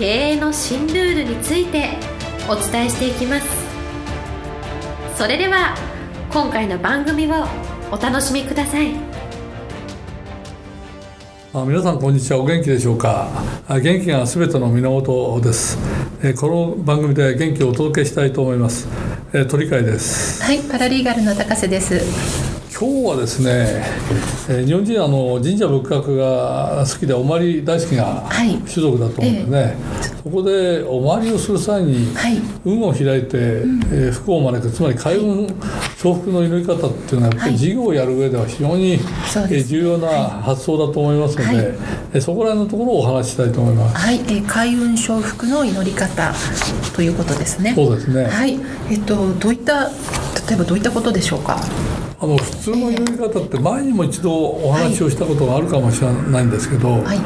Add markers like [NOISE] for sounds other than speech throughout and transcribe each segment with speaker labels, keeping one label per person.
Speaker 1: 経営の新ルールについてお伝えしていきます。それでは今回の番組をお楽しみください。
Speaker 2: あ皆さんこんにちは。お元気でしょうか？あ元気がすべての源です。えこの番組で元気をお届けしたいと思います。え鳥海です。
Speaker 3: はいパラリーガルの高瀬です
Speaker 2: 今日はですね、えー、日本人あの神社仏閣が好きでお参り大好きな種族だと思うんでね、はいえ。ー、そこでお参りをする際に、はい、運を開いて、うん、えー、福を招くつまり開運重複の祈り方っていうのはやっぱり事業をやる上では非常に、はい、重要な発想だと思いますので、はい、そこら辺のところをお話ししたいと思います。
Speaker 3: はい、えー、開運重複の祈り方ということですね。
Speaker 2: そうですね。
Speaker 3: はい、えっとどういった例えばどういったことでしょうか？
Speaker 2: あの普通の祈り方って前にも一度お話をしたことがあるかもしれないんですけど、はい、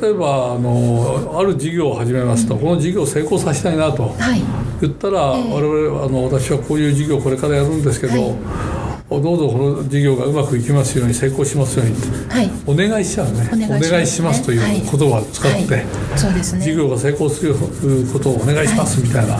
Speaker 2: 例えばあのある事業を始めますと、うん、この事業を成功させたいなと言ったら、はい、我々あの私はこういう事業をこれからやるんですけど、はい。どうぞこの事業がうまくいきますように成功しますように、はい、お願いしちゃうね。お願いしますという言葉を使って、はい。そうですね、事業が成功することをお願いしますみたいな、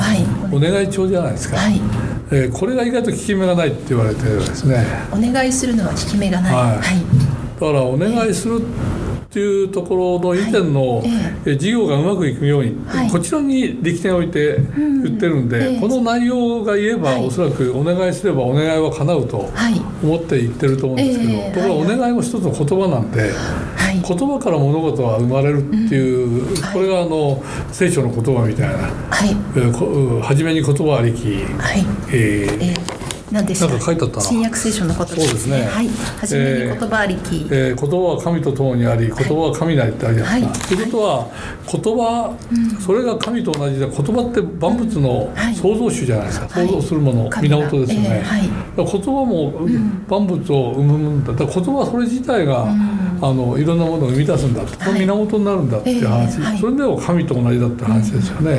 Speaker 2: お願い帳じゃないですか、はいえー、これが意外と効き目がないって言われてですね。
Speaker 3: お願いするのは効き目がない、はい。
Speaker 2: だからお願いするっていうところの以前の、事業がうまくいくように、こちらに力点を置いて言ってるんで、この内容が言えば、おそらくお願いすればお願いは叶うと思って言ってると思うんですけど、ところがお願いも一つの言葉なんで、言葉から物事は生まれるっていう、これがあの聖書の言葉みたいな、はい、初めに言葉ありき、はい。え
Speaker 3: ー。何で
Speaker 2: した？なんか書いてあった
Speaker 3: 新約聖書のことですね。はい。初めに言葉ありき。
Speaker 2: えー、言葉は神と共にあり、言葉は神なりってあるじゃないですか。と、はい、いうことは言葉、うん、それが神と同じで言葉って万物の創造主じゃないですか。はい、創造するもの、源ですよね。はい、言葉も万物を生むものだ。だ言葉はそれ自体が、うん、あのいろんなものを生み出すんだ。その源になるんだっていう話。それでも神と同じだって話ですよね。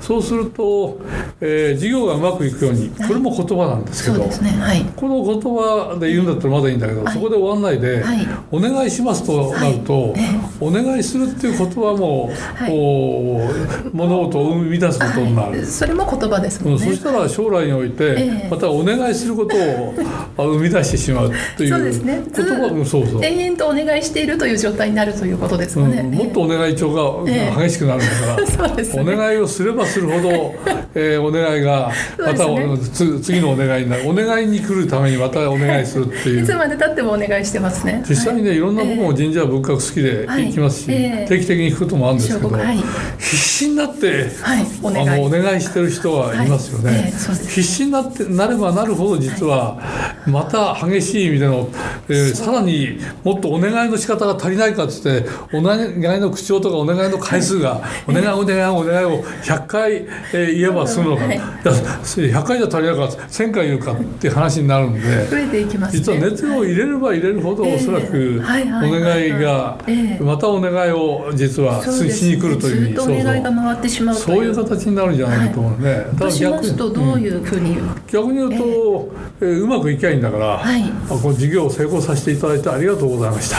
Speaker 2: そうすると、えー、事業がうまくいくように、これも言葉なんです。けど、ね。はい、この言葉で言うんだったらまだいいんだけど、はい、そこで終わんないで、はい、お願いしますとなると、お願いするっていう言葉も、はい、物事を生み出すことになる、
Speaker 3: それも言葉ですもんね、
Speaker 2: うん、そしたら将来において、またお願いすることを生み出してしまうというそうですね。言葉もそうそう。
Speaker 3: 延々とお願いしているという状態になるということですよね、うん、
Speaker 2: もっとお願い帳が激しくなるんだから、[LAUGHS] ね、お願いをすればするほど、えー、お願いがまた、ね、次のお願いなお願いに来るためにまたお願いするっていう。
Speaker 3: いつまでたってもお願いしてますね。
Speaker 2: 実際にね、はい、いろんな僕も神社仏閣好きで行きますし、はいえ。ー、定期的に行くこともあるんですけど、はい、必死になって、お願い。あのお願いしてる人はいますよね、えー、必死になってなればなるほど実はまた激しい意味での、えー、さらにもっとお願いの仕方が足りないかっつってお願いの口調とかお願いの回数が、[LAUGHS] お願いお願いお願いを100回、えー、言えば済むのか、はい、いや100回じゃ足りないから1000回言うかって話になるんで
Speaker 3: 増えていきます、ね、
Speaker 2: 実は熱を入れれば入れるほど、おそらくお願いがまたお願いを実は推進に来るという
Speaker 3: ずっとお願いが回ってしまう
Speaker 2: そういう形になるんじゃないかと思うね、はい、
Speaker 3: 逆にどういうふうに、
Speaker 2: 逆に言うと、えー、うまくいきゃいいんだから、はい、この事業を成功させていただいてありがとうございました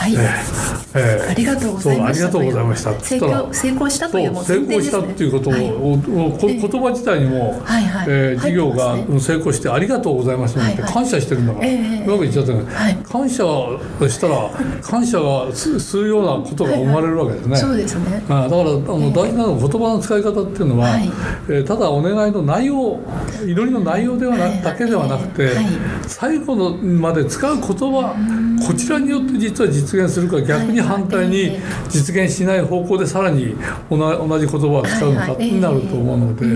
Speaker 3: はい、えーえー、ありがとうございました。ありがとうございました。成功成功したという
Speaker 2: 成功したっていうことを、はい、言葉自体にも、はいはい、えー、事業が成功してありがとうございますので、感謝してるんだから、うまくいっちゃってる、はい、感謝したら [LAUGHS] 感謝がするようなことが生まれるわけですね。
Speaker 3: そうですね。
Speaker 2: あだからあの大事なのは言葉の使い方っていうのは、はい、えー、ただお願いの内容祈りの内容ではなく、だけではなくて、最後のまで使う言葉、こちらによって実は実現するか逆にに反対に実現しない方向でさらに同じ言葉を使うのかになると思うので、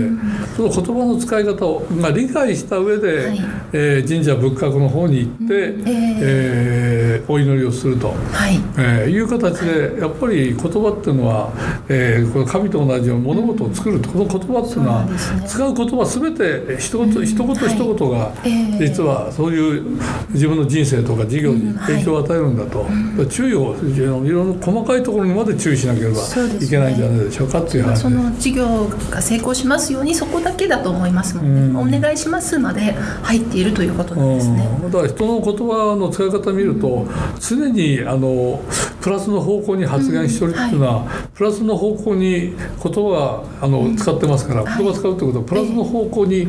Speaker 2: その言葉の使い方を、まあ、理解した上で、はい、えー、神社仏閣の方に行って、えー、えー、お祈りをすると、はいえー、いう形でやっぱり言葉っていうのは、えー、この神と同じように物事を作るこの言葉っていうのは、ね、使う言葉全て一言一言一言が、実はそういう自分の人生とか事業に影響を与えるんだと、注意をいろいろ細かいところにまで注意しなければいけないんじゃないでしょうかっていう話。
Speaker 3: その事業が成功しますようにそこだけだと思いますので、うん、お願いしますまで入っているということなんですね。
Speaker 2: だから人の言葉の使い方を見ると常にあのプラスの方向に発言してるっていうのは、はい、プラスの方向に言葉あの使ってますから、言葉使うってことはプラスの方向に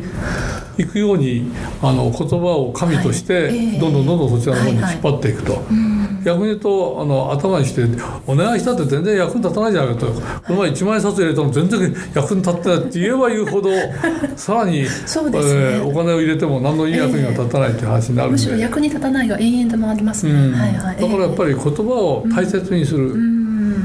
Speaker 2: 行くようにあの言葉を神としてどんどんどんどんそちらの方に引っ張っていくと。逆に言うとあの頭にして「お願いしたって全然役に立たないじゃないか」と「この前1万円札入れたの全然役に立ってない」って言えば言うほど [LAUGHS] さらに、そうですね。えー、お金を入れても何のいい役には立たないっていう話になるんで、む
Speaker 3: しろ役に立たないが永遠でもありますね、うん。はいはい、
Speaker 2: だからやっぱり言葉を大切にする。うん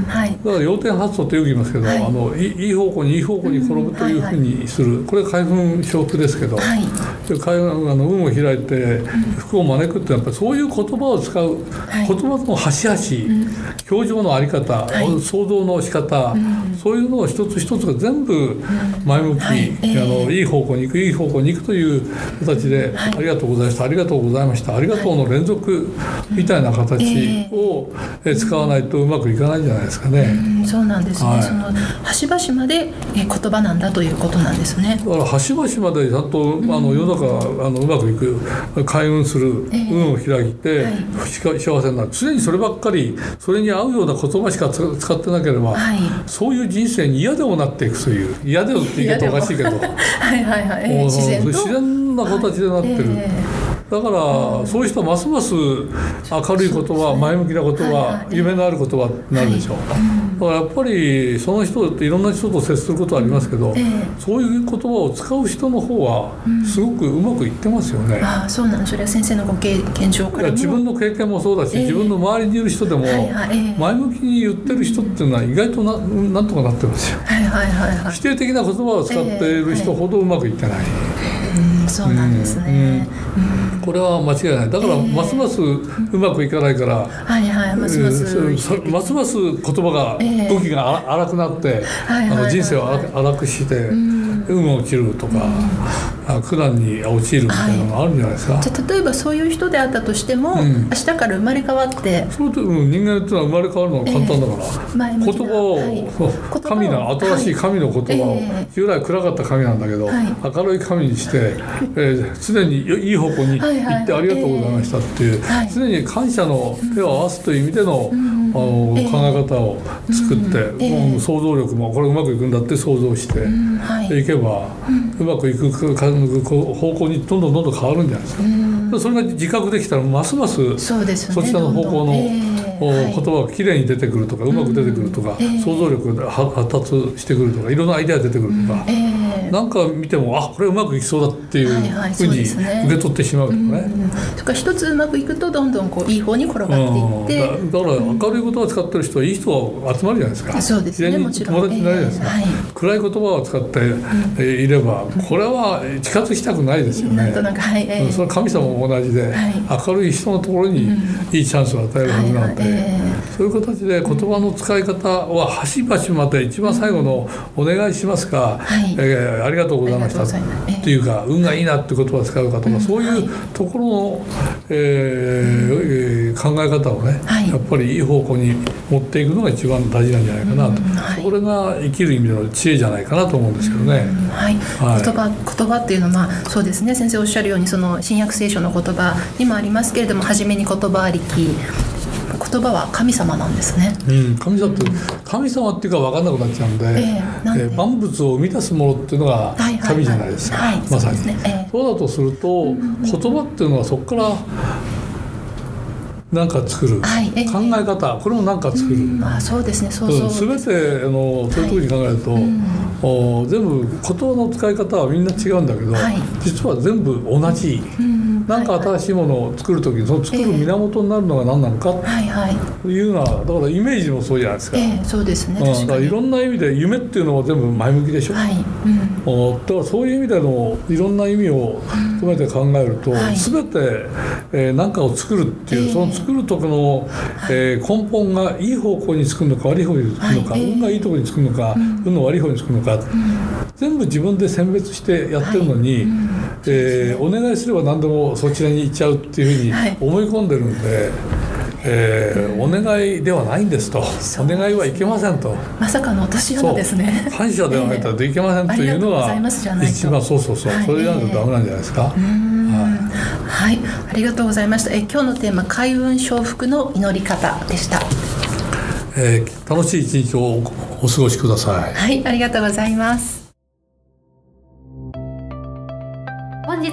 Speaker 2: はい、だから要点発想ってよく言いますけど、はい、あのいい方向にいい方向に転ぶというふうにする、これ開運小福ですけど、はい、開運あの運を開いて福を招くってやっぱりそういう言葉を使う、はい、言葉の端々、表情の在り方、想像の仕方、そういうのを一つ一つが全部前向き、はい、あのいい方向に行くいい方向に行くという形で、ありがとうございましたありがとうございましたありがとうの連続みたいな形を使わないとうまくいかないんじゃないですかね。
Speaker 3: うそうなんですね、はい、その端々まで言葉なんだということなんですね。
Speaker 2: だから端々までちゃん。とあの世の中あのうまくいく開運する運を開いて、幸せになる。常にそればっかりそれに合うような言葉しか使ってなければ、そういう人生に嫌でもなっていくという嫌でもって言い方おかしいけど [LAUGHS] はいはいはい、[LAUGHS] 自然な形でなってる。えーだから、そういう人はますます明るい言葉、前向きな言葉、夢のある言葉になるでしょう、だからやっぱりその人っていろんな人と接することはありますけど、そういう言葉を使う人の方はすごくうまくいってますよね、
Speaker 3: ああそうなんそれは先生のご経験上から
Speaker 2: 自分の経験もそうだし、自分の周りにいる人でも前向きに言ってる人っていうのは意外とななんとかなってますよ、否定的な言葉を使っている人ほどうまくいってない、
Speaker 3: うん、そうなんですね、
Speaker 2: うんこれは間違いない。だからますますうまくいかないから、はいはいますますますます言葉が武器が荒くなって、あの人生を荒くして、運が落ちるとか、苦難に陥るみたいなのがあるんじゃないですか、
Speaker 3: じゃ例えばそういう人であったとしても、明日から生まれ変わって。
Speaker 2: そうう人間っていうのは生まれ変わるのが簡単だから、言葉を、神の新しい神の言葉を、従来暗かった神なんだけど、明るい神にして、え常にいい方向に行ってありがとうございましたっていう、常に感謝の手を合わすという意味での、あの考え方を作って、想像力もこれうまくいくんだって想像して、い、けば、うまくいく方向にどんどんどんどん変わるんじゃないですか。それが自覚できたらますますそちらの方向の、言葉がきれいに出てくるとかうまく出てくるとか、想像力が発達してくるとかいろんなアイデア出てくるとか。なんか見てもあこれうまくいきそうだっていうふうに受け取ってしまうとかね。
Speaker 3: そか一つうまくいくとどんどんこういい方に転がっていって、
Speaker 2: うん、だから明るい言葉を使ってる人はいい人が集まるじゃないですか。
Speaker 3: そうですねも
Speaker 2: ちろん。友達になるじゃないですか。えーはい、暗い言葉を使って、いればこれは近づきたくないですよね。なんとなくはい。えー、その神様も同じで、明るい人のところにいいチャンスを与えるはずなんで、そういう形で言葉の使い方は端々まで一番最後のお願いしますか。はい、えーありがとうございました。っていうか運がいいなって言葉を使うかとか、そういうところの、えー、考え方をね、やっぱりいい方向に持っていくのが一番大事なんじゃないかなと、これが生きる意味での知恵じゃないかなと思うんですけどね。
Speaker 3: はい、はい、言葉言葉っていうのは、まあ、そうですね。先生おっしゃるようにその新約聖書の言葉にもありますけれども初めに言葉ありき言葉は神様なんですね。
Speaker 2: うん、神様って、神様っていうか分かんなくなっちゃうんで、えー、万物を生み出すものっていうのが神じゃないですか、まさにそう、ね。えー、そうだとすると、言葉っていうのはそこから何か作る、はいえー、考え方これも何か作る、
Speaker 3: まあそうですね。そうそう。
Speaker 2: すべてあのそういうふうに考えると、はい。お全部言葉の使い方はみんな違うんだけど、はい、実は全部同じ。うん何か新しいものを作る時にその作る源になるのが何なのかというのはだからイメージもそうじゃないですか、え
Speaker 3: ー、そうですね、
Speaker 2: うん、だからいろんな意味で夢っていうのは全部前向きでしょ、はい。うん、だからそういう意味でのいろんな意味を含めて考えると、うんはい、全てえー、何かを作るっていう、えー、その作る時の、えー、根本がいい方向に作るのか悪い方に作るのか、はい、運がいいところに作るのか、うん、運の悪い方に作るのか、うん、全部自分で選別してやってるのに、はい。うん、えー、お願いすれば何でもそちらに行っちゃうっていうふうに思い込んでるんで。えー、お願いではないんですとお願いはいけませんと
Speaker 3: まさかの落とし穴ですね
Speaker 2: 感謝ではないといけませんというのが一番そうそうそう、はい、それじゃないとダメなんじゃないですか。
Speaker 3: はい、ありがとうございました。え今日のテーマ開運承福の祈り方でした。
Speaker 2: えー、楽しい一日をお過ごしください。
Speaker 3: はい、ありがとうございます。